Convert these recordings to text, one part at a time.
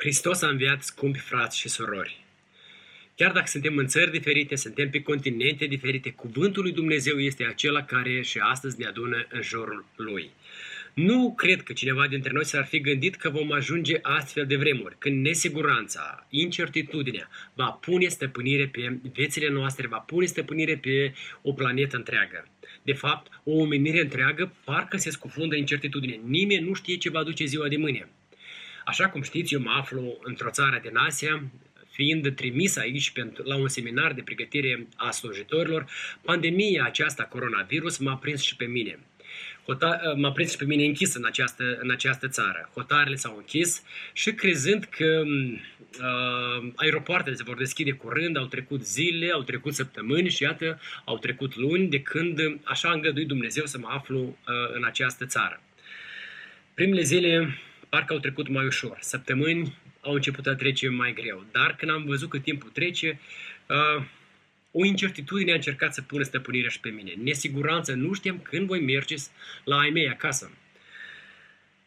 Hristos a înviat scumpi frați și sorori. Chiar dacă suntem în țări diferite, suntem pe continente diferite, cuvântul lui Dumnezeu este acela care și astăzi ne adună în jurul lui. Nu cred că cineva dintre noi s-ar fi gândit că vom ajunge astfel de vremuri, când nesiguranța, incertitudinea va pune stăpânire pe viețile noastre, va pune stăpânire pe o planetă întreagă. De fapt, o omenire întreagă parcă se scufundă în incertitudine. Nimeni nu știe ce va duce ziua de mâine. Așa cum știți, eu mă aflu într-o țară din Asia, fiind trimis aici pentru, la un seminar de pregătire a slujitorilor, pandemia aceasta, coronavirus, m-a prins și pe mine. M-a prins și pe mine închis în această, în această țară. Hotarele s-au închis și crezând că uh, aeropoartele se vor deschide curând, au trecut zile, au trecut săptămâni și iată, au trecut luni de când așa a îngăduit Dumnezeu să mă aflu uh, în această țară. Primele zile parcă au trecut mai ușor. Săptămâni au început a trece mai greu. Dar când am văzut că timpul trece, uh, o incertitudine a încercat să pună stăpânirea și pe mine. Nesiguranță, nu știam când voi merge la ai mei acasă.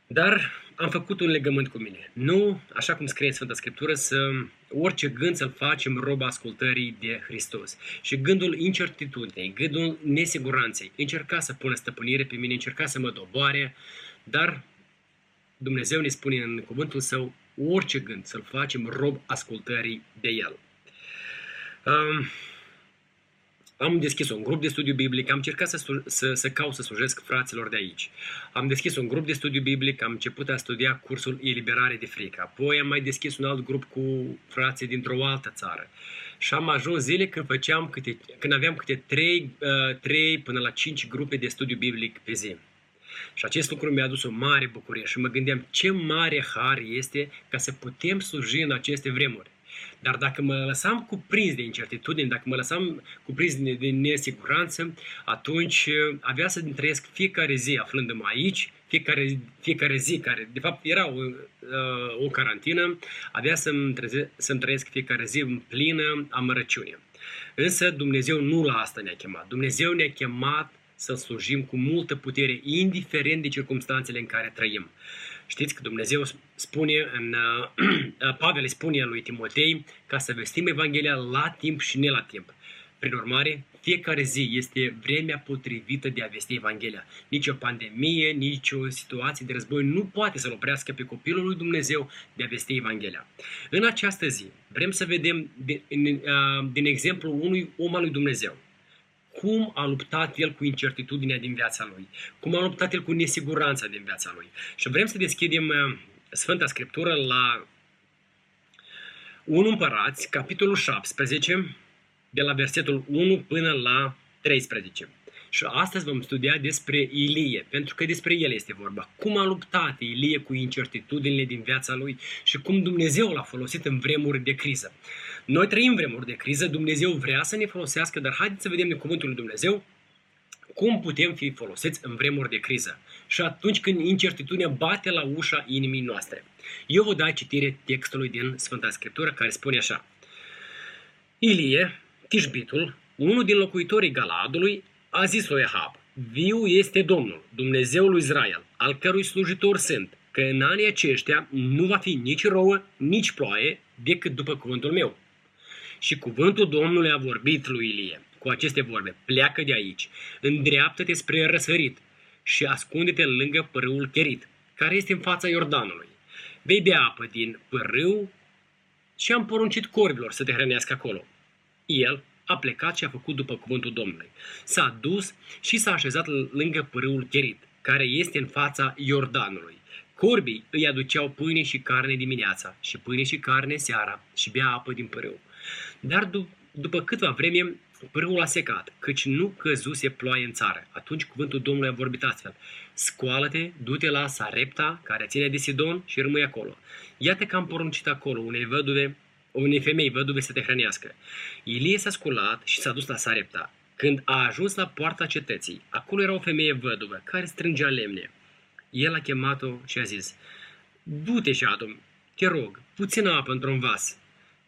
Dar am făcut un legământ cu mine. Nu, așa cum scrie în Sfânta Scriptură, să orice gând să-l facem roba ascultării de Hristos. Și gândul incertitudinei, gândul nesiguranței, încerca să pună stăpânire pe mine, încerca să mă doboare, dar Dumnezeu ne spune în cuvântul său orice gând să-l facem rob ascultării de el. Um, am deschis un grup de studiu biblic, am încercat să, să, să caut să slujesc fraților de aici. Am deschis un grup de studiu biblic, am început a studia cursul Eliberare de frică. Apoi am mai deschis un alt grup cu frații dintr-o altă țară. Și am ajuns zile când, făceam câte, când aveam câte 3, uh, 3 până la 5 grupe de studiu biblic pe zi. Și acest lucru mi-a adus o mare bucurie și mă gândeam ce mare har este ca să putem sluji în aceste vremuri. Dar dacă mă lăsam cuprins de incertitudine, dacă mă lăsam cuprins de, de nesiguranță, atunci uh, avea să trăiesc fiecare zi aflându-mă aici, fiecare, fiecare zi, care de fapt era o, uh, o carantină, avea să-mi, treze, să-mi trăiesc fiecare zi în plină amărăciune. Însă Dumnezeu nu la asta ne-a chemat. Dumnezeu ne-a chemat să slujim cu multă putere, indiferent de circumstanțele în care trăim. Știți că Dumnezeu spune în uh, Pavel spune lui Timotei ca să vestim Evanghelia la timp și ne la timp. Prin urmare, fiecare zi este vremea potrivită de a vesti Evanghelia. Nici o pandemie, nici o situație de război nu poate să-L oprească pe copilul lui Dumnezeu de a vesti Evanghelia. În această zi, vrem să vedem din, uh, din exemplu unui om al lui Dumnezeu cum a luptat el cu incertitudinea din viața lui, cum a luptat el cu nesiguranța din viața lui. Și vrem să deschidem uh, Sfânta Scriptură la 1 Împărați, capitolul 17, de la versetul 1 până la 13. Și astăzi vom studia despre Ilie, pentru că despre el este vorba. Cum a luptat Ilie cu incertitudinile din viața lui și cum Dumnezeu l-a folosit în vremuri de criză. Noi trăim vremuri de criză, Dumnezeu vrea să ne folosească, dar haideți să vedem din cuvântul lui Dumnezeu cum putem fi folosiți în vremuri de criză și atunci când incertitudinea bate la ușa inimii noastre. Eu vă dau citire textului din Sfânta Scriptură care spune așa. Ilie, Tishbitul, unul din locuitorii Galadului, a zis lui Ahab, Viu este Domnul, Dumnezeul lui Israel, al cărui slujitor sunt, că în anii aceștia nu va fi nici rouă, nici ploaie, decât după cuvântul meu. Și cuvântul Domnului a vorbit lui Ilie cu aceste vorbe. Pleacă de aici, îndreaptă-te spre răsărit și ascunde-te lângă părâul Cherit, care este în fața Iordanului. Vei bea apă din părâu și am poruncit corbilor să te hrănească acolo. El a plecat și a făcut după cuvântul Domnului. S-a dus și s-a așezat lângă părâul Cherit, care este în fața Iordanului. Corbii îi aduceau pâine și carne dimineața și pâine și carne seara și bea apă din părâu. Dar după câtva vreme, pârâul a secat, căci nu căzuse ploaie în țară. Atunci cuvântul Domnului a vorbit astfel. Scoală-te, du-te la Sarepta, care ține de Sidon, și rămâi acolo. Iată că am poruncit acolo unei văduve, unei femei văduve să te hrănească. Ilie s-a sculat și s-a dus la Sarepta. Când a ajuns la poarta cetății, acolo era o femeie văduvă care strângea lemne. El a chemat-o și a zis, Du-te și adu te rog, puțină apă într-un vas,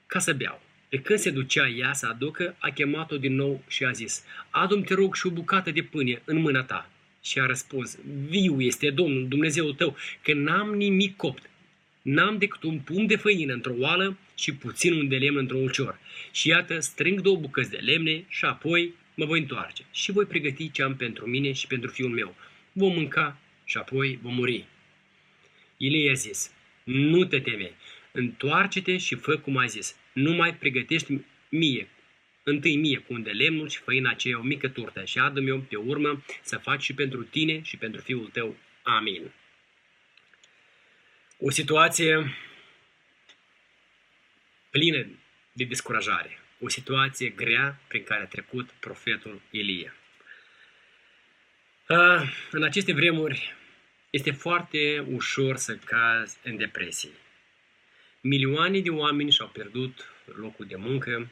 ca să beau. Pe când se ducea ea să aducă, a chemat-o din nou și a zis, Adu-mi, te rog, și o bucată de pâine în mâna ta. Și a răspuns, viu este Domnul Dumnezeul tău, că n-am nimic copt. N-am decât un pumn de făină într-o oală și puțin un de lemn într-un ulcior. Și iată, strâng două bucăți de lemne și apoi mă voi întoarce și voi pregăti ce am pentru mine și pentru fiul meu. Vom mânca și apoi vom muri. Ilie a zis, nu te teme, întoarce-te și fă cum ai zis. Nu mai pregătești mie, întâi mie cu un de lemnul și făina aceea o mică turtă și adă-mi o pe urmă să faci și pentru tine și pentru fiul tău. Amin. O situație plină de descurajare, o situație grea prin care a trecut profetul Ilie. În aceste vremuri este foarte ușor să cazi în depresie. Milioane de oameni și-au pierdut locul de muncă,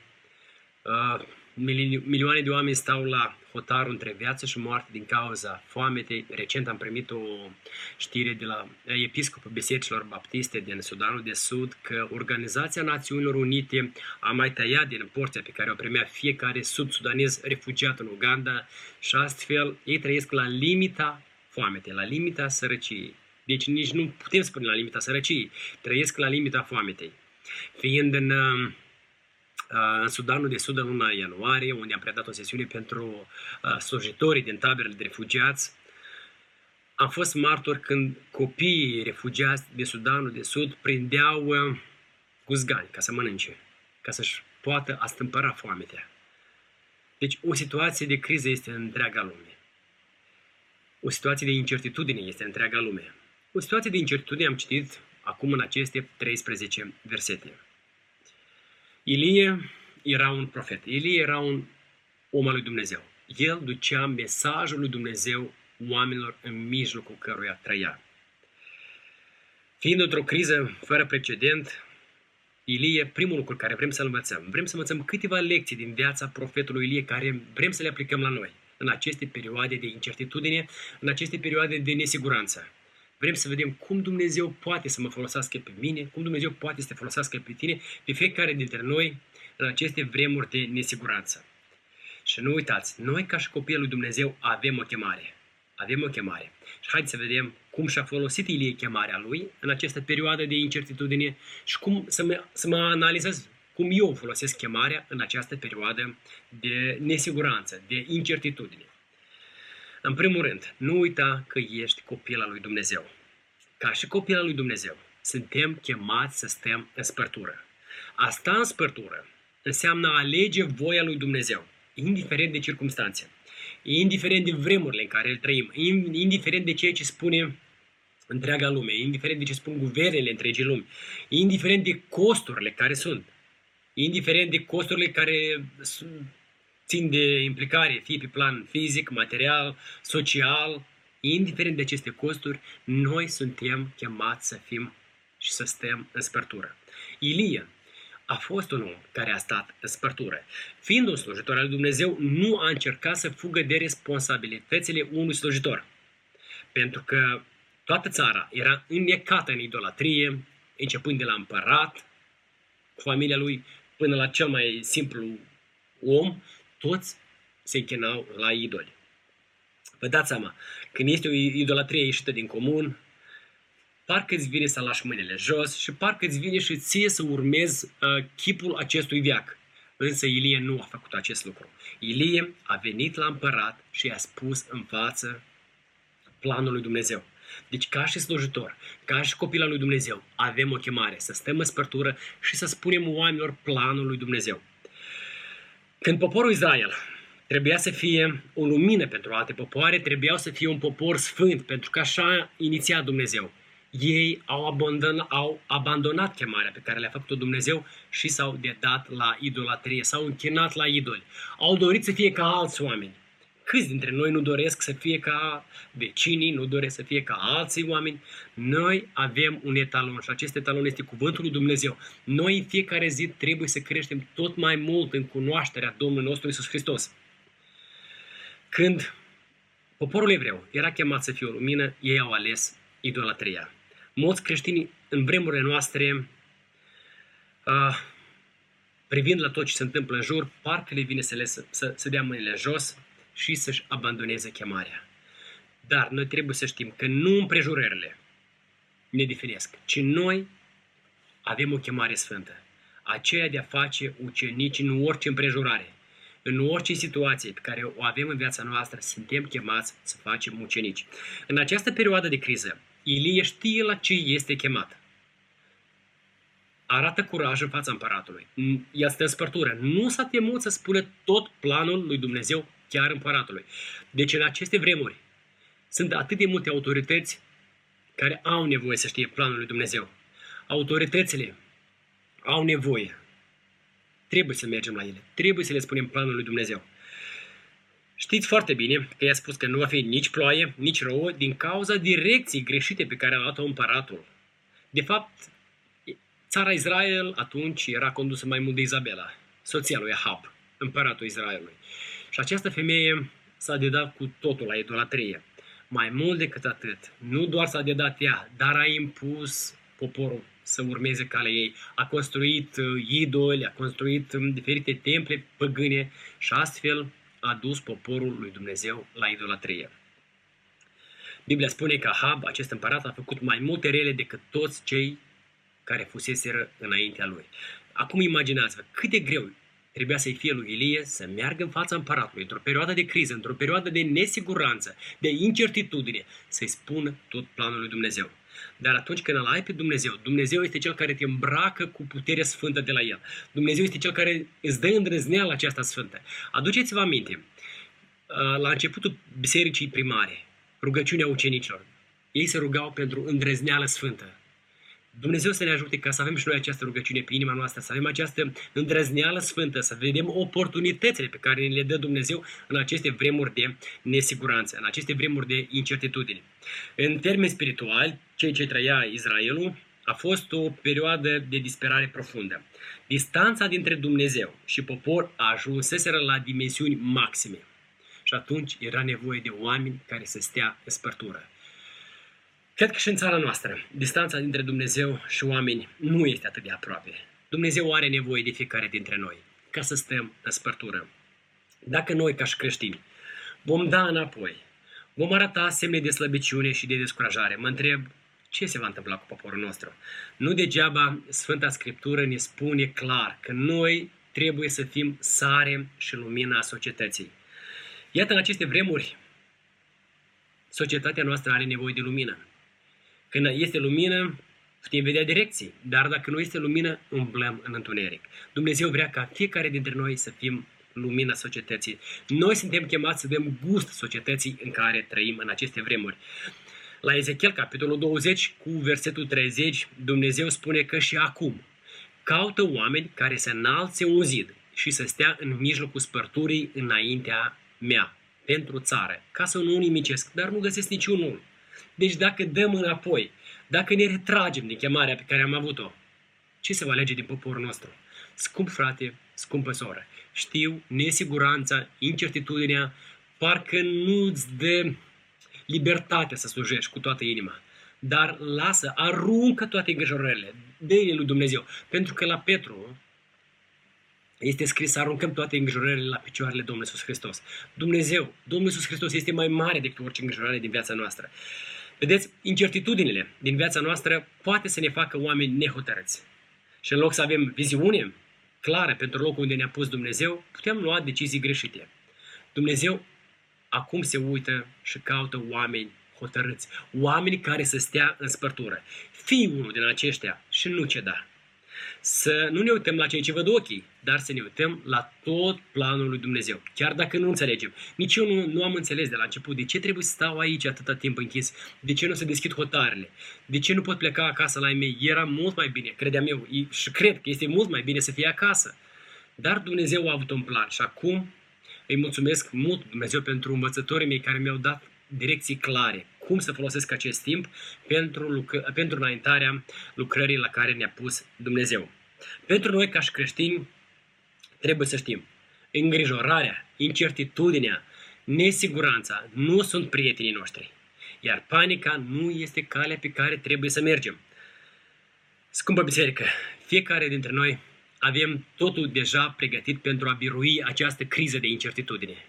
milioane de oameni stau la hotarul între viață și moarte din cauza foametei. Recent am primit o știre de la episcopul Bisericilor Baptiste din Sudanul de Sud că Organizația Națiunilor Unite a mai tăiat din porția pe care o primea fiecare sud-sudanez refugiat în Uganda și astfel ei trăiesc la limita foametei, la limita sărăciei. Deci nici nu putem spune la limita sărăciei, trăiesc la limita foametei. Fiind în în Sudanul de Sud în luna ianuarie, unde am predat o sesiune pentru slujitorii din taberele de refugiați. Am fost martor când copiii refugiați de Sudanul de Sud prindeau guzgani ca să mănânce, ca să-și poată astâmpăra foametea. Deci o situație de criză este în întreaga lume. O situație de incertitudine este în întreaga lume. O situație de incertitudine am citit acum în aceste 13 versete. Ilie era un profet. Ilie era un om al lui Dumnezeu. El ducea mesajul lui Dumnezeu oamenilor în mijlocul căruia trăia. Fiind într-o criză fără precedent, Ilie, primul lucru care vrem să-l învățăm, vrem să învățăm câteva lecții din viața profetului Ilie care vrem să le aplicăm la noi în aceste perioade de incertitudine, în aceste perioade de nesiguranță. Vrem să vedem cum Dumnezeu poate să mă folosească pe mine, cum Dumnezeu poate să te folosească pe tine, pe fiecare dintre noi, în aceste vremuri de nesiguranță. Și nu uitați, noi ca și copiii lui Dumnezeu avem o chemare. Avem o chemare. Și haideți să vedem cum și-a folosit Ilie chemarea lui în această perioadă de incertitudine și cum să mă, să mă analizez cum eu folosesc chemarea în această perioadă de nesiguranță, de incertitudine. În primul rând, nu uita că ești copil al lui Dumnezeu. Ca și copil al lui Dumnezeu, suntem chemați să stăm în spărtură. A sta în spărtură înseamnă a alege voia lui Dumnezeu, indiferent de circunstanțe, indiferent de vremurile în care îl trăim, indiferent de ceea ce spune întreaga lume, indiferent de ce spun guvernele întregii lumi, indiferent de costurile care sunt, indiferent de costurile care țin de implicare, fie pe plan fizic, material, social, indiferent de aceste costuri, noi suntem chemați să fim și să stăm în spărtură. Ilie a fost un om care a stat în spărtură. Fiind un slujitor al lui Dumnezeu, nu a încercat să fugă de responsabilitățile unui slujitor. Pentru că toată țara era înnecată în idolatrie, începând de la împărat, familia lui, până la cel mai simplu om, toți se închinau la idoli. Vă dați seama, când este o idolatrie ieșită din comun, parcă îți vine să lași mâinile jos și parcă îți vine și ție să urmezi uh, chipul acestui viac. Însă Ilie nu a făcut acest lucru. Ilie a venit la împărat și i-a spus în față planul lui Dumnezeu. Deci ca și slujitor, ca și copil al lui Dumnezeu, avem o chemare să stăm în spărtură și să spunem oamenilor planul lui Dumnezeu. Când poporul Israel trebuia să fie o lumină pentru alte popoare, trebuiau să fie un popor sfânt, pentru că așa iniția Dumnezeu. Ei au abandonat, au abandonat chemarea pe care le-a făcut Dumnezeu și s-au dedat la idolatrie, s-au închinat la idoli. Au dorit să fie ca alți oameni. Câți dintre noi nu doresc să fie ca vecinii, nu doresc să fie ca alții oameni? Noi avem un etalon și acest etalon este cuvântul lui Dumnezeu. Noi în fiecare zi trebuie să creștem tot mai mult în cunoașterea Domnului nostru Isus Hristos. Când poporul evreu era chemat să fie o lumină, ei au ales idolatria. Mulți creștini în vremurile noastre, uh, privind la tot ce se întâmplă în jur, parcă le vine să, le, să, să dea mâinile jos și să-și abandoneze chemarea. Dar noi trebuie să știm că nu împrejurările ne definesc, ci noi avem o chemare sfântă, aceea de a face ucenici în orice împrejurare. În orice situație pe care o avem în viața noastră, suntem chemați să facem ucenici. În această perioadă de criză, Ilie știe la ce este chemat. Arată curaj în fața împăratului. El stă în spărtură. Nu s-a temut să spună tot planul lui Dumnezeu chiar împăratului. Deci în aceste vremuri sunt atât de multe autorități care au nevoie să știe planul lui Dumnezeu. Autoritățile au nevoie. Trebuie să mergem la ele. Trebuie să le spunem planul lui Dumnezeu. Știți foarte bine că i-a spus că nu va fi nici ploaie, nici rouă, din cauza direcției greșite pe care a luat-o împăratul. De fapt, țara Israel atunci era condusă mai mult de Izabela, soția lui Ahab, împăratul Israelului. Și această femeie s-a dedat cu totul la idolatrie. Mai mult decât atât, nu doar s-a dedat ea, dar a impus poporul să urmeze calea ei. A construit uh, idoli, a construit um, diferite temple păgâne și astfel a dus poporul lui Dumnezeu la idolatrie. Biblia spune că Ahab, acest împărat, a făcut mai multe rele decât toți cei care fuseseră înaintea lui. Acum imaginați-vă cât de greu trebuia să-i fie lui Ilie să meargă în fața împăratului, într-o perioadă de criză, într-o perioadă de nesiguranță, de incertitudine, să-i spună tot planul lui Dumnezeu. Dar atunci când îl ai pe Dumnezeu, Dumnezeu este Cel care te îmbracă cu putere sfântă de la El. Dumnezeu este Cel care îți dă îndrăzneala aceasta sfântă. Aduceți-vă aminte, uh, la începutul bisericii primare, rugăciunea ucenicilor, ei se rugau pentru îndrăzneală sfântă. Dumnezeu să ne ajute ca să avem și noi această rugăciune pe inima noastră, să avem această îndrăzneală sfântă, să vedem oportunitățile pe care ne le dă Dumnezeu în aceste vremuri de nesiguranță, în aceste vremuri de incertitudine. În termeni spirituali, cei ce trăia Israelul a fost o perioadă de disperare profundă. Distanța dintre Dumnezeu și popor a ajunseseră la dimensiuni maxime. Și atunci era nevoie de oameni care să stea în spărtură. Cred că și în țara noastră, distanța dintre Dumnezeu și oameni nu este atât de aproape. Dumnezeu are nevoie de fiecare dintre noi ca să stăm în spărtură. Dacă noi, ca și creștini, vom da înapoi, vom arăta semne de slăbiciune și de descurajare, mă întreb ce se va întâmpla cu poporul nostru. Nu degeaba Sfânta Scriptură ne spune clar că noi trebuie să fim sare și lumina societății. Iată, în aceste vremuri, societatea noastră are nevoie de lumină. Când este lumină, putem vedea direcții, dar dacă nu este lumină, umblăm în întuneric. Dumnezeu vrea ca fiecare dintre noi să fim lumina societății. Noi suntem chemați să dăm gust societății în care trăim în aceste vremuri. La Ezechiel, capitolul 20, cu versetul 30, Dumnezeu spune că și acum caută oameni care să înalțe un zid și să stea în mijlocul spărturii înaintea mea, pentru țară, ca să nu nimicesc, dar nu găsesc niciunul. Deci dacă dăm înapoi, dacă ne retragem din chemarea pe care am avut-o, ce se va alege din poporul nostru? Scump frate, scumpă soră, știu, nesiguranța, incertitudinea, parcă nu-ți dă libertatea să slujești cu toată inima. Dar lasă, aruncă toate îngrijorările, de lui Dumnezeu. Pentru că la Petru este scris să aruncăm toate îngrijorările la picioarele Domnului Iisus Hristos. Dumnezeu, Domnul Iisus Hristos este mai mare decât orice îngrijorare din viața noastră. Vedeți, incertitudinile din viața noastră poate să ne facă oameni nehotărăți. Și în loc să avem viziune clară pentru locul unde ne-a pus Dumnezeu, putem lua decizii greșite. Dumnezeu acum se uită și caută oameni hotărâți, oameni care să stea în spărtură. Fii unul din aceștia și nu ceda să nu ne uităm la ceea ce văd ochii, dar să ne uităm la tot planul lui Dumnezeu. Chiar dacă nu înțelegem. Nici eu nu, nu am înțeles de la început de ce trebuie să stau aici atâta timp închis, de ce nu se deschid hotarele, de ce nu pot pleca acasă la ei mei. Era mult mai bine, credeam eu, și cred că este mult mai bine să fie acasă. Dar Dumnezeu a avut un plan și acum îi mulțumesc mult Dumnezeu pentru învățătorii mei care mi-au dat direcții clare, cum să folosesc acest timp pentru, lucr- pentru înaintarea lucrării la care ne-a pus Dumnezeu. Pentru noi, ca și creștini, trebuie să știm, îngrijorarea, incertitudinea, nesiguranța nu sunt prietenii noștri, iar panica nu este calea pe care trebuie să mergem. Scumpă biserică, fiecare dintre noi avem totul deja pregătit pentru a birui această criză de incertitudine.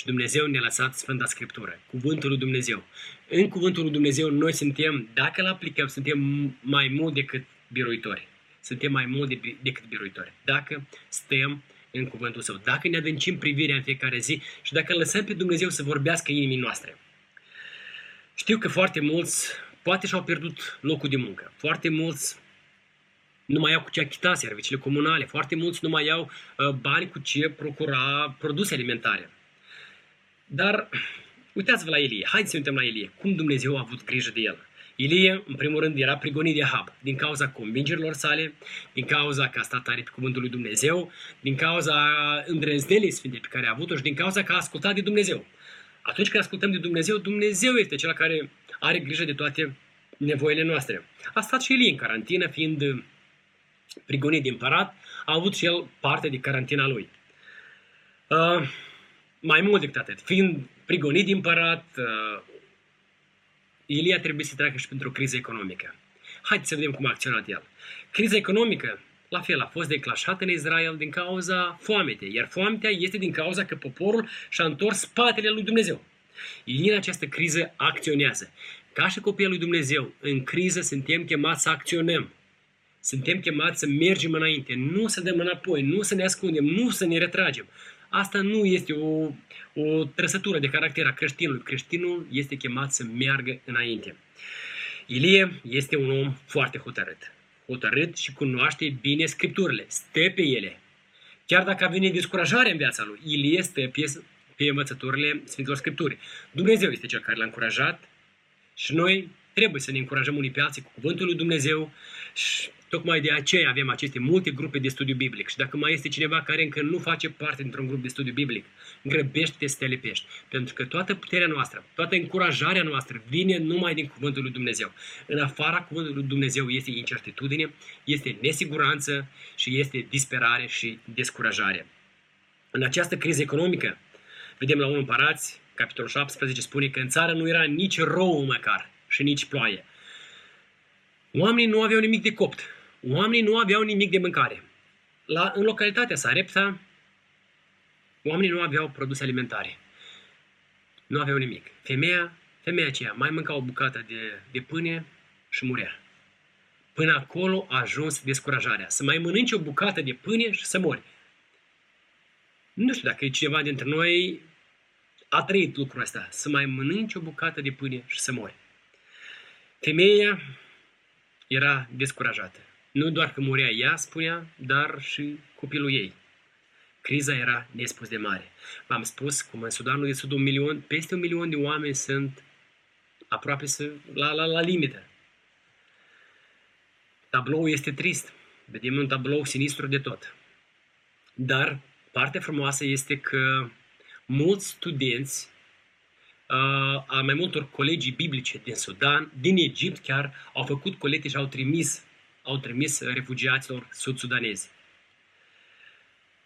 Și Dumnezeu ne-a lăsat Sfânta Scriptură, Cuvântul lui Dumnezeu. În Cuvântul lui Dumnezeu noi suntem, dacă îl aplicăm, suntem mai mult decât biruitori. Suntem mai mult decât biruitori. Dacă stăm în cuvântul Său, dacă ne adâncim privirea în fiecare zi și dacă lăsăm pe Dumnezeu să vorbească inimii noastre. Știu că foarte mulți poate și-au pierdut locul de muncă. Foarte mulți nu mai au cu ce achita serviciile comunale. Foarte mulți nu mai au uh, bani cu ce procura produse alimentare. Dar uitați-vă la Elie. Haideți să uităm la Elie. Cum Dumnezeu a avut grijă de el. Ilie, în primul rând, era prigonit de Ahab, din cauza convingerilor sale, din cauza că a stat tare pe cuvântul lui Dumnezeu, din cauza îndrăznelii sfinte pe care a avut-o și din cauza că a ascultat de Dumnezeu. Atunci când ascultăm de Dumnezeu, Dumnezeu este cel care are grijă de toate nevoile noastre. A stat și Ilie în carantină, fiind prigonit de împărat, a avut și el parte de carantina lui. Uh, mai mult decât atât, fiind prigonit de împărat, uh, Ilie trebuie să treacă și pentru o criză economică. Haideți să vedem cum a acționat el. Criza economică, la fel, a fost declanșată în Israel din cauza foametei, iar foametea este din cauza că poporul și-a întors spatele lui Dumnezeu. Ilie în această criză acționează. Ca și copiii lui Dumnezeu, în criză suntem chemați să acționăm. Suntem chemați să mergem înainte, nu să dăm înapoi, nu să ne ascundem, nu să ne retragem. Asta nu este o, o trăsătură de caracter a creștinului. Creștinul este chemat să meargă înainte. Ilie este un om foarte hotărât. Hotărât și cunoaște bine scripturile, stă pe ele. Chiar dacă a venit descurajare în viața lui, Ilie stă pe, pe învățăturile Sfintelor Scripturi. Dumnezeu este cel care l-a încurajat și noi trebuie să ne încurajăm unii pe alții cu cuvântul lui Dumnezeu și Tocmai de aceea avem aceste multe grupe de studiu biblic. Și dacă mai este cineva care încă nu face parte dintr-un grup de studiu biblic, grăbește-te să te lipești. Pentru că toată puterea noastră, toată încurajarea noastră vine numai din Cuvântul lui Dumnezeu. În afara Cuvântului lui Dumnezeu este incertitudine, este nesiguranță și este disperare și descurajare. În această criză economică, vedem la 1 Împărați, capitolul 17, spune că în țară nu era nici rouă măcar și nici ploaie. Oamenii nu aveau nimic de copt. Oamenii nu aveau nimic de mâncare. La, în localitatea sa, Repta, oamenii nu aveau produse alimentare. Nu aveau nimic. Femeia, femeia aceea mai mânca o bucată de, de pâine și murea. Până acolo a ajuns descurajarea. Să mai mănânci o bucată de pâine și să mori. Nu știu dacă e cineva dintre noi a trăit lucrul ăsta. Să mai mănânci o bucată de pâine și să mori. Femeia era descurajată. Nu doar că murea ea, spunea, dar și copilul ei. Criza era nespus de mare. V-am spus cum în Sudanul de Sud un milion, peste un milion de oameni sunt aproape să, la, la, la limită. Tabloul este trist. Vedem un tablou sinistru de tot. Dar partea frumoasă este că mulți studenți a mai multor colegii biblice din Sudan, din Egipt chiar, au făcut colete și au trimis, au trimis refugiaților sud-sudanezi.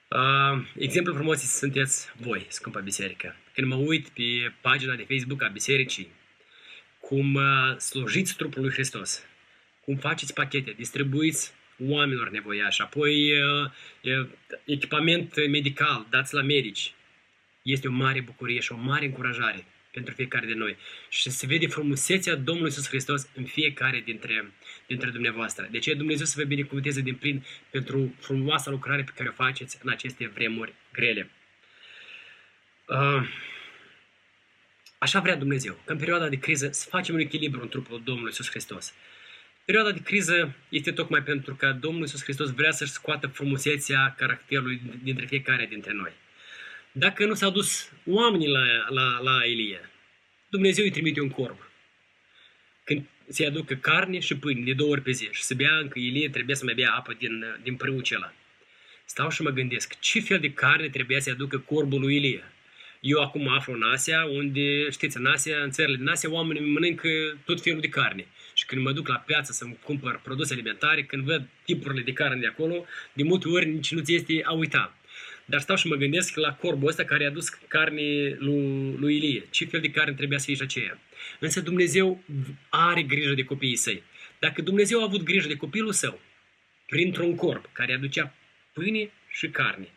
Uh, exemplu frumos sunteți voi, scumpa biserică. Când mă uit pe pagina de Facebook a bisericii, cum uh, slujiți trupul lui Hristos, cum faceți pachete, distribuiți oamenilor nevoiași, apoi uh, echipament medical, dați la medici. Este o mare bucurie și o mare încurajare pentru fiecare de noi. Și se vede frumusețea Domnului Iisus Hristos în fiecare dintre, dintre dumneavoastră. De ce Dumnezeu să vă binecuvânteze din plin pentru frumoasa lucrare pe care o faceți în aceste vremuri grele. Uh, așa vrea Dumnezeu, că în perioada de criză să facem un echilibru în trupul Domnului Iisus Hristos. Perioada de criză este tocmai pentru că Domnul Iisus Hristos vrea să-și scoată frumusețea caracterului dintre fiecare dintre noi. Dacă nu s-au dus oamenii la, la, la Elie, Dumnezeu îi trimite un corb. Când se aducă carne și pâine de două ori pe zi și să bea încă Elie trebuie să mai bea apă din, din prâul acela. Stau și mă gândesc, ce fel de carne trebuia să aducă corbul lui Elie? Eu acum aflu în Asia, unde, știți, în Asia, în țările din Asia, oamenii mănâncă tot felul de carne. Și când mă duc la piață să-mi cumpăr produse alimentare, când văd tipurile de carne de acolo, de multe ori nici nu ți este a uita. Dar stau și mă gândesc la corbul ăsta care a adus carne lui, lui Ilie. Ce fel de carne trebuia să fie și aceea. Însă Dumnezeu are grijă de copiii săi. Dacă Dumnezeu a avut grijă de copilul său, printr-un corb care aducea pâine și carne,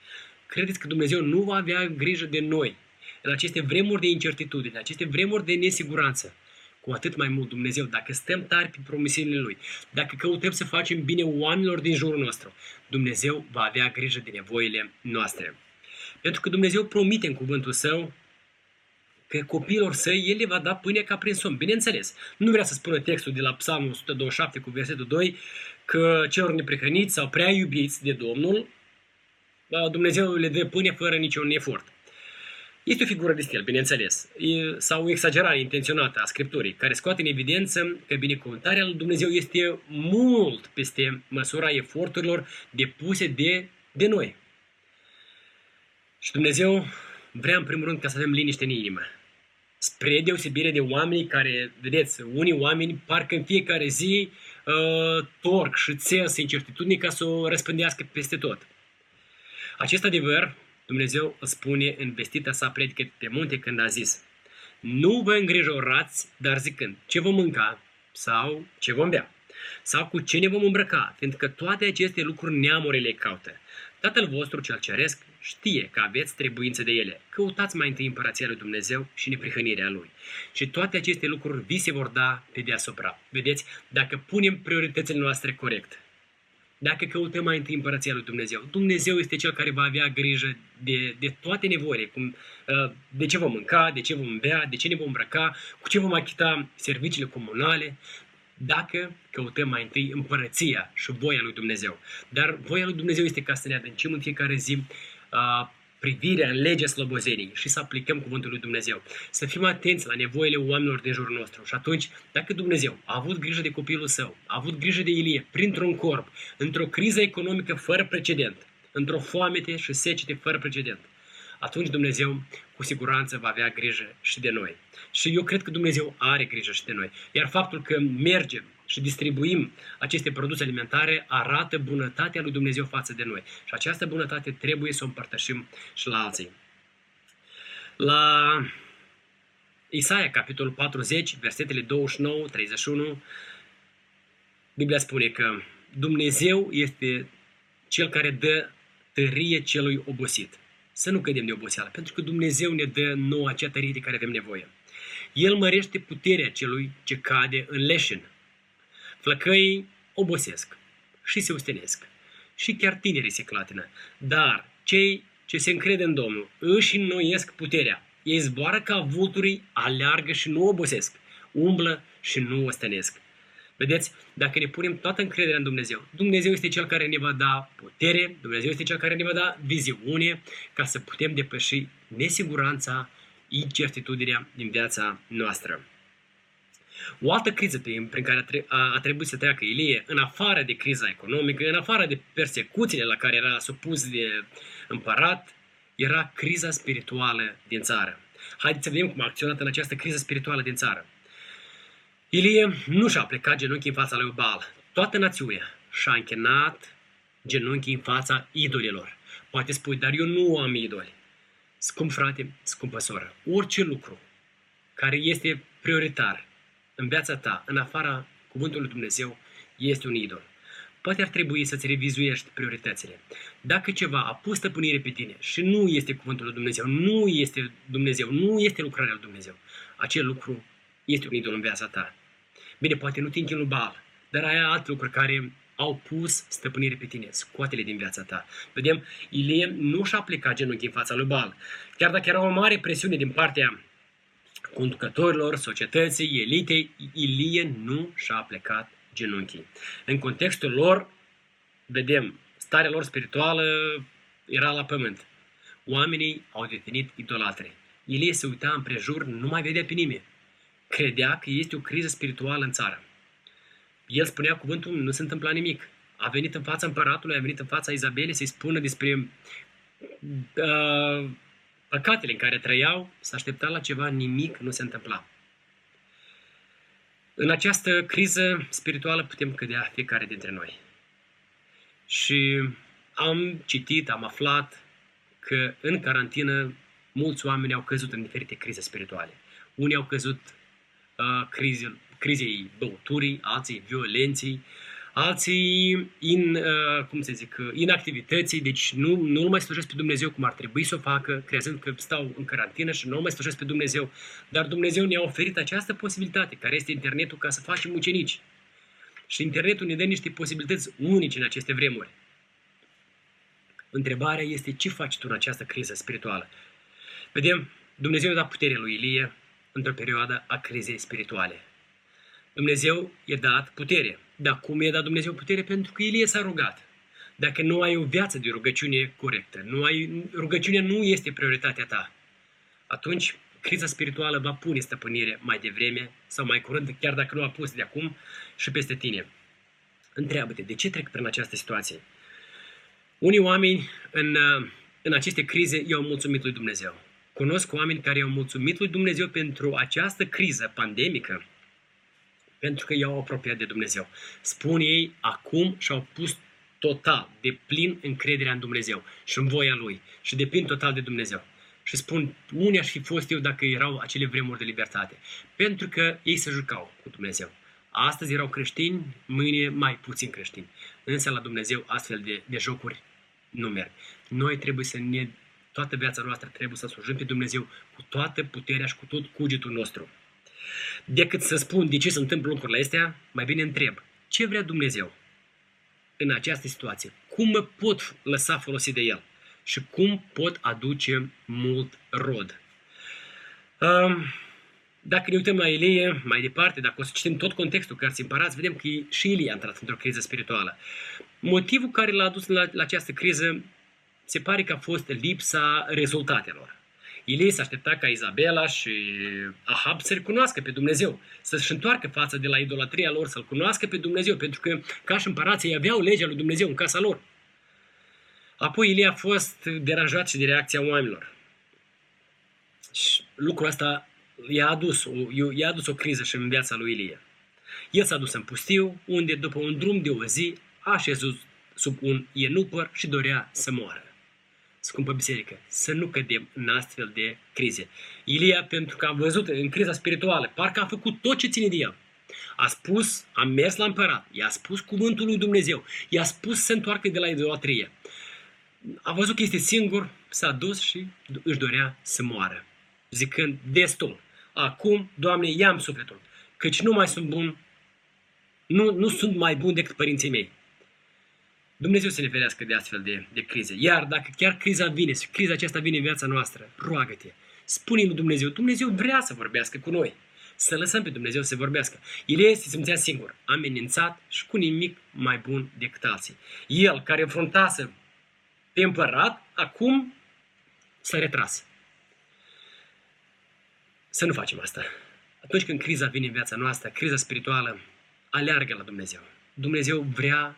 credeți că Dumnezeu nu va avea grijă de noi în aceste vremuri de incertitudine, în aceste vremuri de nesiguranță? Cu atât mai mult Dumnezeu, dacă stăm tari pe promisiunile Lui, dacă căutăm să facem bine oamenilor din jurul nostru, Dumnezeu va avea grijă de nevoile noastre. Pentru că Dumnezeu promite în cuvântul Său că copiilor săi El le va da pâine ca prin somn. Bineînțeles, nu vrea să spună textul de la Psalmul 127 cu versetul 2 că celor neprihăniți sau prea iubiți de Domnul, Dumnezeu le dă pâine fără niciun efort. Este o figură de stil, bineînțeles, sau o exagerare intenționată a Scripturii, care scoate în evidență că binecuvântarea lui Dumnezeu este mult peste măsura eforturilor depuse de, de noi. Și Dumnezeu vrea în primul rând ca să avem liniște în inimă. Spre deosebire de oamenii care, vedeți, unii oameni parcă în fiecare zi uh, torc și țes incertitudine ca să o răspândească peste tot. Acest adevăr Dumnezeu îl spune în vestita sa predică pe munte când a zis Nu vă îngrijorați, dar zicând ce vom mânca sau ce vom bea sau cu ce ne vom îmbrăca, fiindcă toate aceste lucruri neamurile caută. Tatăl vostru cel ceresc știe că aveți trebuință de ele. Căutați mai întâi împărăția lui Dumnezeu și neprihănirea Lui. Și toate aceste lucruri vi se vor da pe deasupra. Vedeți, dacă punem prioritățile noastre corect, dacă căutăm mai întâi împărăția lui Dumnezeu, Dumnezeu este Cel care va avea grijă de, de toate nevoile, cum, uh, de ce vom mânca, de ce vom bea, de ce ne vom îmbrăca, cu ce vom achita serviciile comunale, dacă căutăm mai întâi împărăția și voia lui Dumnezeu. Dar voia lui Dumnezeu este ca să ne adâncim în fiecare zi uh, privirea în legea slobozeniei și să aplicăm cuvântul lui Dumnezeu. Să fim atenți la nevoile oamenilor din jurul nostru. Și atunci, dacă Dumnezeu a avut grijă de copilul său, a avut grijă de Ilie printr-un corp, într-o criză economică fără precedent, într-o foamete și secete fără precedent, atunci Dumnezeu cu siguranță va avea grijă și de noi. Și eu cred că Dumnezeu are grijă și de noi. Iar faptul că mergem și distribuim aceste produse alimentare arată bunătatea lui Dumnezeu față de noi. Și această bunătate trebuie să o împărtășim și la alții. La Isaia, capitolul 40, versetele 29-31, Biblia spune că Dumnezeu este Cel care dă tărie celui obosit. Să nu cădem de oboseală, pentru că Dumnezeu ne dă nouă acea tărie de care avem nevoie. El mărește puterea celui ce cade în leșin. Flăcăii obosesc și se ustenesc și chiar tinerii se clatină. Dar cei ce se încrede în Domnul își înnoiesc puterea. Ei zboară ca vulturii, aleargă și nu obosesc, umblă și nu ostenesc. Vedeți, dacă ne punem toată încrederea în Dumnezeu, Dumnezeu este Cel care ne va da putere, Dumnezeu este Cel care ne va da viziune ca să putem depăși nesiguranța, incertitudinea din viața noastră. O altă criză prin care a trebuit să treacă Ilie, în afară de criza economică, în afară de persecuțiile la care era supus de împărat, era criza spirituală din țară. Haideți să vedem cum a acționat în această criză spirituală din țară. Ilie nu și-a plecat genunchii în fața lui Baal. Toată națiunea și-a închinat genunchii în fața idolilor. Poate spui, dar eu nu am idoli. Scump frate, scumpă soră, orice lucru care este prioritar în viața ta, în afara cuvântului lui Dumnezeu, este un idol. Poate ar trebui să-ți revizuiești prioritățile. Dacă ceva a pus stăpânire pe tine și nu este cuvântul lui Dumnezeu, nu este Dumnezeu, nu este lucrarea lui Dumnezeu, acel lucru este un idol în viața ta. Bine, poate nu te închin lui Baal, dar ai alte lucruri care au pus stăpânire pe tine. Scoate-le din viața ta. Vedem, Ilie nu și-a plecat genunchii în fața lui Baal. Chiar dacă era o mare presiune din partea conducătorilor, societății, elitei, Ilie nu și-a plecat genunchii. În contextul lor, vedem, starea lor spirituală era la pământ. Oamenii au devenit idolatre. Ilie se uita împrejur, nu mai vedea pe nimeni. Credea că este o criză spirituală în țară. El spunea cuvântul, nu se întâmpla nimic. A venit în fața împăratului, a venit în fața Izabelei să-i spună despre uh, păcatele în care trăiau, s-a așteptat la ceva, nimic nu se întâmpla. În această criză spirituală putem cădea fiecare dintre noi. Și am citit, am aflat că în carantină mulți oameni au căzut în diferite crize spirituale. Unii au căzut uh, crize, crizei băuturii, alții violenții, alții in, uh, cum să zic, inactivității, deci nu, nu mai slujesc pe Dumnezeu cum ar trebui să o facă, crezând că stau în carantină și nu mai slujesc pe Dumnezeu. Dar Dumnezeu ne-a oferit această posibilitate, care este internetul, ca să facem ucenici. Și internetul ne dă niște posibilități unice în aceste vremuri. Întrebarea este ce faci tu în această criză spirituală? Vedem, Dumnezeu a dat putere lui Ilie într-o perioadă a crizei spirituale. Dumnezeu i-a dat putere. Dar cum i-a dat Dumnezeu putere? Pentru că Ilie s-a rugat. Dacă nu ai o viață de rugăciune corectă, nu ai, rugăciunea nu este prioritatea ta, atunci criza spirituală va pune stăpânire mai devreme sau mai curând, chiar dacă nu a pus de acum, și peste tine. Întreabă-te, de ce trec prin această situație? Unii oameni în, în aceste crize i-au mulțumit lui Dumnezeu. Cunosc oameni care i-au mulțumit lui Dumnezeu pentru această criză pandemică, pentru că i-au apropiat de Dumnezeu. Spun ei acum și-au pus total, de plin încrederea în Dumnezeu și în voia Lui și de plin total de Dumnezeu. Și spun, unde aș fi fost eu dacă erau acele vremuri de libertate? Pentru că ei se jucau cu Dumnezeu. Astăzi erau creștini, mâine mai puțin creștini. Însă la Dumnezeu astfel de, de jocuri nu merg. Noi trebuie să ne, toată viața noastră trebuie să slujim pe Dumnezeu cu toată puterea și cu tot cugetul nostru. Decât să spun de ce se întâmplă lucrurile astea, mai bine întreb, ce vrea Dumnezeu în această situație? Cum mă pot lăsa folosi de El? Și cum pot aduce mult rod? Um, dacă ne uităm la Ilie mai departe, dacă o să citim tot contextul cărții împărați, vedem că și Ilie a intrat într-o criză spirituală. Motivul care l-a adus la, la această criză se pare că a fost lipsa rezultatelor. Ilie s-a aștepta ca Izabela și Ahab să recunoască pe Dumnezeu, să-și întoarcă față de la idolatria lor, să-L cunoască pe Dumnezeu, pentru că ca și împărații aveau legea lui Dumnezeu în casa lor. Apoi Ilie a fost deranjat și de reacția oamenilor. Și lucrul ăsta i-a adus, i-a adus o criză și în viața lui Ilie. El s-a dus în pustiu, unde după un drum de o zi a șezut sub un ienupăr și dorea să moară. Scumpă biserică, să nu cădem în astfel de crize. Ilia, pentru că a văzut în criza spirituală, parcă a făcut tot ce ține de el. A spus, a mers la împărat, i-a spus cuvântul lui Dumnezeu, i-a spus să întoarcă de la idolatrie. A văzut că este singur, s-a dus și își dorea să moară, zicând, destul, acum, Doamne, ia-mi sufletul, căci nu mai sunt bun, nu, nu sunt mai bun decât părinții mei. Dumnezeu să ne ferească de astfel de, de crize. Iar dacă chiar criza vine și criza aceasta vine în viața noastră, roagă-te, spune lui Dumnezeu, Dumnezeu vrea să vorbească cu noi. Să lăsăm pe Dumnezeu să vorbească. El este simțea singur, amenințat și cu nimic mai bun decât alții. El, care înfruntase pe împărat, acum s-a retras. Să nu facem asta. Atunci când criza vine în viața noastră, criza spirituală, aleargă la Dumnezeu. Dumnezeu vrea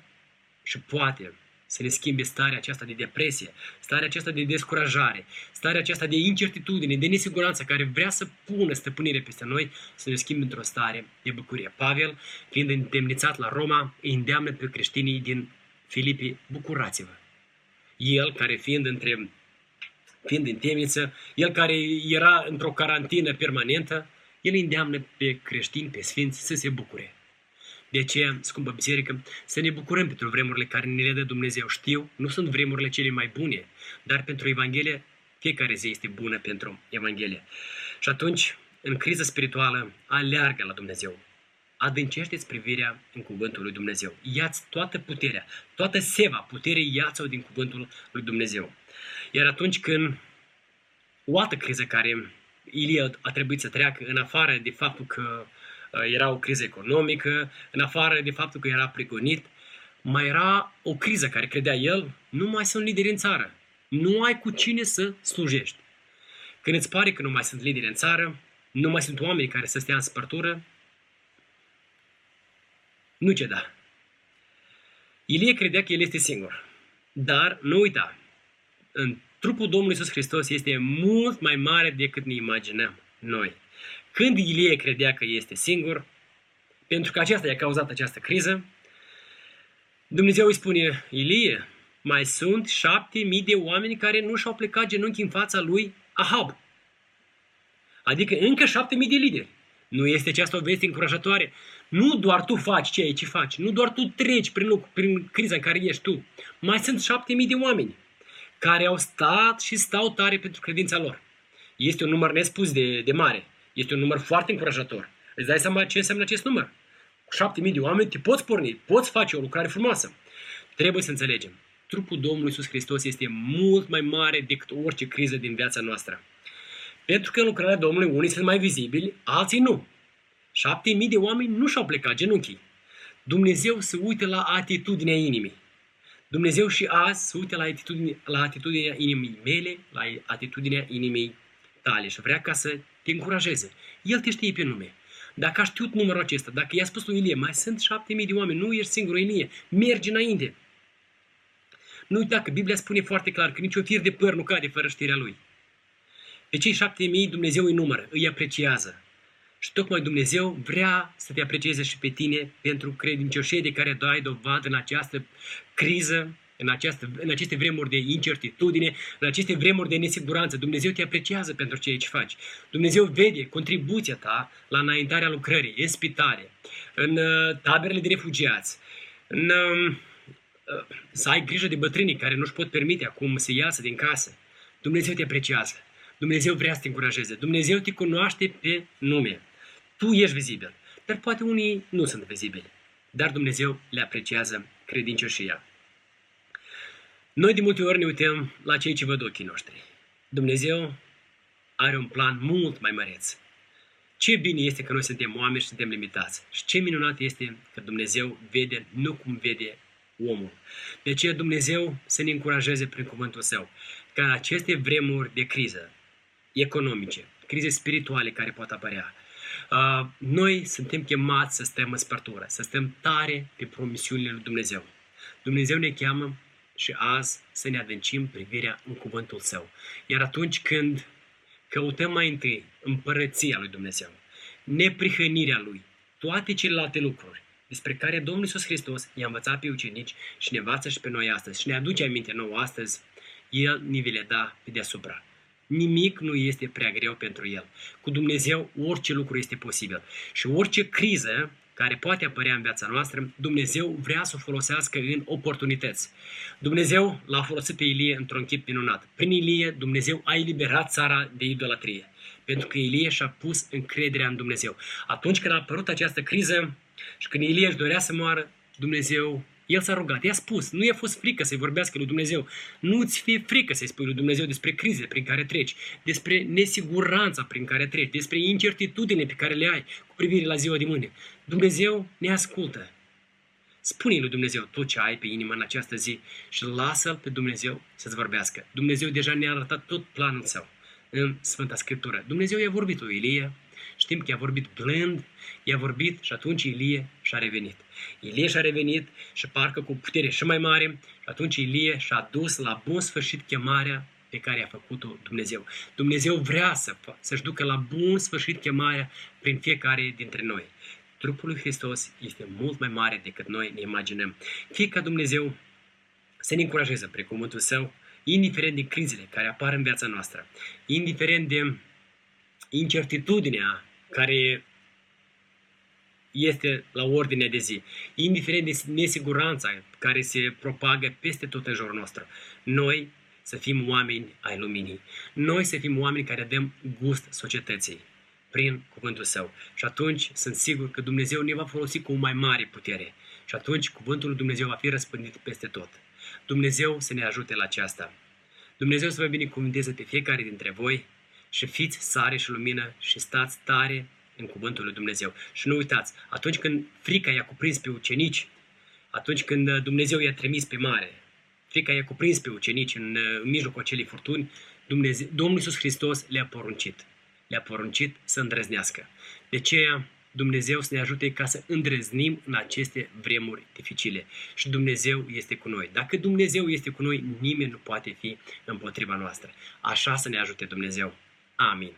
și poate să ne schimbe starea aceasta de depresie, starea aceasta de descurajare, starea aceasta de incertitudine, de nesiguranță care vrea să pună stăpânire peste noi, să ne schimbe într-o stare de bucurie. Pavel, fiind întemnițat la Roma, îi îndeamnă pe creștinii din Filipii, bucurați-vă. El, care fiind între fiind în temniță, el care era într-o carantină permanentă, el îndeamnă pe creștini, pe sfinți să se bucure. De aceea, scumpă biserică, să ne bucurăm pentru vremurile care ne le dă Dumnezeu. Știu, nu sunt vremurile cele mai bune, dar pentru Evanghelie, fiecare zi este bună pentru Evanghelie. Și atunci, în criză spirituală, aleargă la Dumnezeu. Adâncește-ți privirea în cuvântul lui Dumnezeu. Ia-ți toată puterea, toată seva, putere ia-ți-o din cuvântul lui Dumnezeu. Iar atunci când o altă criză care Ilie a trebuit să treacă, în afară de faptul că Uh, era o criză economică, în afară de faptul că era prigonit, mai era o criză care credea el, nu mai sunt lideri în țară. Nu ai cu cine să slujești. Când îți pare că nu mai sunt lideri în țară, nu mai sunt oameni care să stea în spărtură, nu ceda. Ilie credea că el este singur. Dar nu uita, în trupul Domnului Iisus Hristos este mult mai mare decât ne imaginăm noi. Când Ilie credea că este singur, pentru că aceasta i-a cauzat această criză, Dumnezeu îi spune, Ilie, mai sunt șapte mii de oameni care nu și-au plecat genunchi în fața lui Ahab. Adică încă șapte mii de lideri. Nu este aceasta o veste încurajatoare? Nu doar tu faci ceea ce faci, nu doar tu treci prin, prin criza în care ești tu. Mai sunt șapte mii de oameni care au stat și stau tare pentru credința lor. Este un număr nespus de, de mare. Este un număr foarte încurajator. Îți dai seama ce înseamnă acest număr? Cu șapte mii de oameni te poți porni, poți face o lucrare frumoasă. Trebuie să înțelegem. Trupul Domnului Iisus Hristos este mult mai mare decât orice criză din viața noastră. Pentru că în lucrarea Domnului unii sunt mai vizibili, alții nu. Șapte mii de oameni nu și-au plecat genunchii. Dumnezeu se uită la atitudinea inimii. Dumnezeu și azi se uită la, atitudine, la atitudinea inimii mele, la atitudinea inimii tale și vrea ca să te încurajeze. El te știe pe nume. Dacă a știut numărul acesta, dacă i-a spus lui Ilie, mai sunt șapte mii de oameni, nu ești singur, Ilie, mergi înainte. Nu uita că Biblia spune foarte clar că nicio fir de păr nu cade fără știrea lui. Pe cei șapte mii Dumnezeu îi numără, îi apreciază. Și tocmai Dumnezeu vrea să te aprecieze și pe tine pentru credincioșie de care dai dovadă în această criză, în, această, în aceste vremuri de incertitudine, în aceste vremuri de nesiguranță. Dumnezeu te apreciază pentru ceea ce faci. Dumnezeu vede contribuția ta la înaintarea lucrării, în spitale, în uh, taberele de refugiați, în, uh, să ai grijă de bătrânii care nu-și pot permite acum să iasă din casă. Dumnezeu te apreciază. Dumnezeu vrea să te încurajeze. Dumnezeu te cunoaște pe nume. Tu ești vizibil. Dar poate unii nu sunt vizibili. Dar Dumnezeu le apreciază credincioșia. Noi de multe ori ne uităm la cei ce văd ochii noștri. Dumnezeu are un plan mult mai măreț. Ce bine este că noi suntem oameni și suntem limitați. Și ce minunat este că Dumnezeu vede nu cum vede omul. De aceea Dumnezeu să ne încurajeze prin cuvântul Său. Ca în aceste vremuri de criză economice, crize spirituale care pot apărea, noi suntem chemați să stăm în spărtură, să stăm tare pe promisiunile lui Dumnezeu. Dumnezeu ne cheamă și azi să ne adâncim privirea în cuvântul Său. Iar atunci când căutăm mai întâi împărăția lui Dumnezeu, neprihănirea Lui, toate celelalte lucruri despre care Domnul Iisus Hristos i-a învățat pe ucenici și ne învață și pe noi astăzi și ne aduce aminte nouă astăzi, El ne le da pe deasupra. Nimic nu este prea greu pentru El. Cu Dumnezeu orice lucru este posibil. Și orice criză care poate apărea în viața noastră, Dumnezeu vrea să o folosească în oportunități. Dumnezeu l-a folosit pe Ilie într-un chip minunat. Prin Ilie, Dumnezeu a eliberat țara de idolatrie. Pentru că Ilie și-a pus încrederea în Dumnezeu. Atunci când a apărut această criză și când Ilie își dorea să moară, Dumnezeu el s-a rugat, i-a spus, nu i-a fost frică să-i vorbească lui Dumnezeu. Nu-ți fie frică să-i spui lui Dumnezeu despre crize prin care treci, despre nesiguranța prin care treci, despre incertitudine pe care le ai cu privire la ziua de mâine. Dumnezeu ne ascultă. Spune lui Dumnezeu tot ce ai pe inimă în această zi și lasă-L pe Dumnezeu să-ți vorbească. Dumnezeu deja ne-a arătat tot planul său în Sfânta Scriptură. Dumnezeu i-a vorbit lui Ilie, știm că i-a vorbit blând, i-a vorbit și atunci Ilie și-a revenit. Ilie și-a revenit și parcă cu putere și mai mare și atunci Ilie și-a dus la bun sfârșit chemarea pe care a făcut-o Dumnezeu. Dumnezeu vrea să, să-și ducă la bun sfârșit chemarea prin fiecare dintre noi. Trupul lui Hristos este mult mai mare decât noi ne imaginăm. Fie ca Dumnezeu să ne încurajeze prin cuvântul Său, indiferent de crizele care apar în viața noastră, indiferent de incertitudinea care este la ordine de zi, indiferent de nesiguranța care se propagă peste tot în jurul nostru. Noi să fim oameni ai luminii. Noi să fim oameni care dăm gust societății prin cuvântul său. Și atunci sunt sigur că Dumnezeu ne va folosi cu o mai mare putere. Și atunci cuvântul lui Dumnezeu va fi răspândit peste tot. Dumnezeu să ne ajute la aceasta. Dumnezeu să vă binecuvânteze pe fiecare dintre voi și fiți sare și lumină și stați tare în cuvântul lui Dumnezeu. Și nu uitați, atunci când frica i-a cuprins pe ucenici, atunci când Dumnezeu i-a trimis pe mare, frica i-a cuprins pe ucenici în, în mijlocul acelei furtuni, Dumnezeu, Domnul Iisus Hristos le-a poruncit. Le-a poruncit să îndrăznească. De aceea, Dumnezeu să ne ajute ca să îndrăznim în aceste vremuri dificile. Și Dumnezeu este cu noi. Dacă Dumnezeu este cu noi, nimeni nu poate fi împotriva noastră. Așa să ne ajute Dumnezeu. Amin.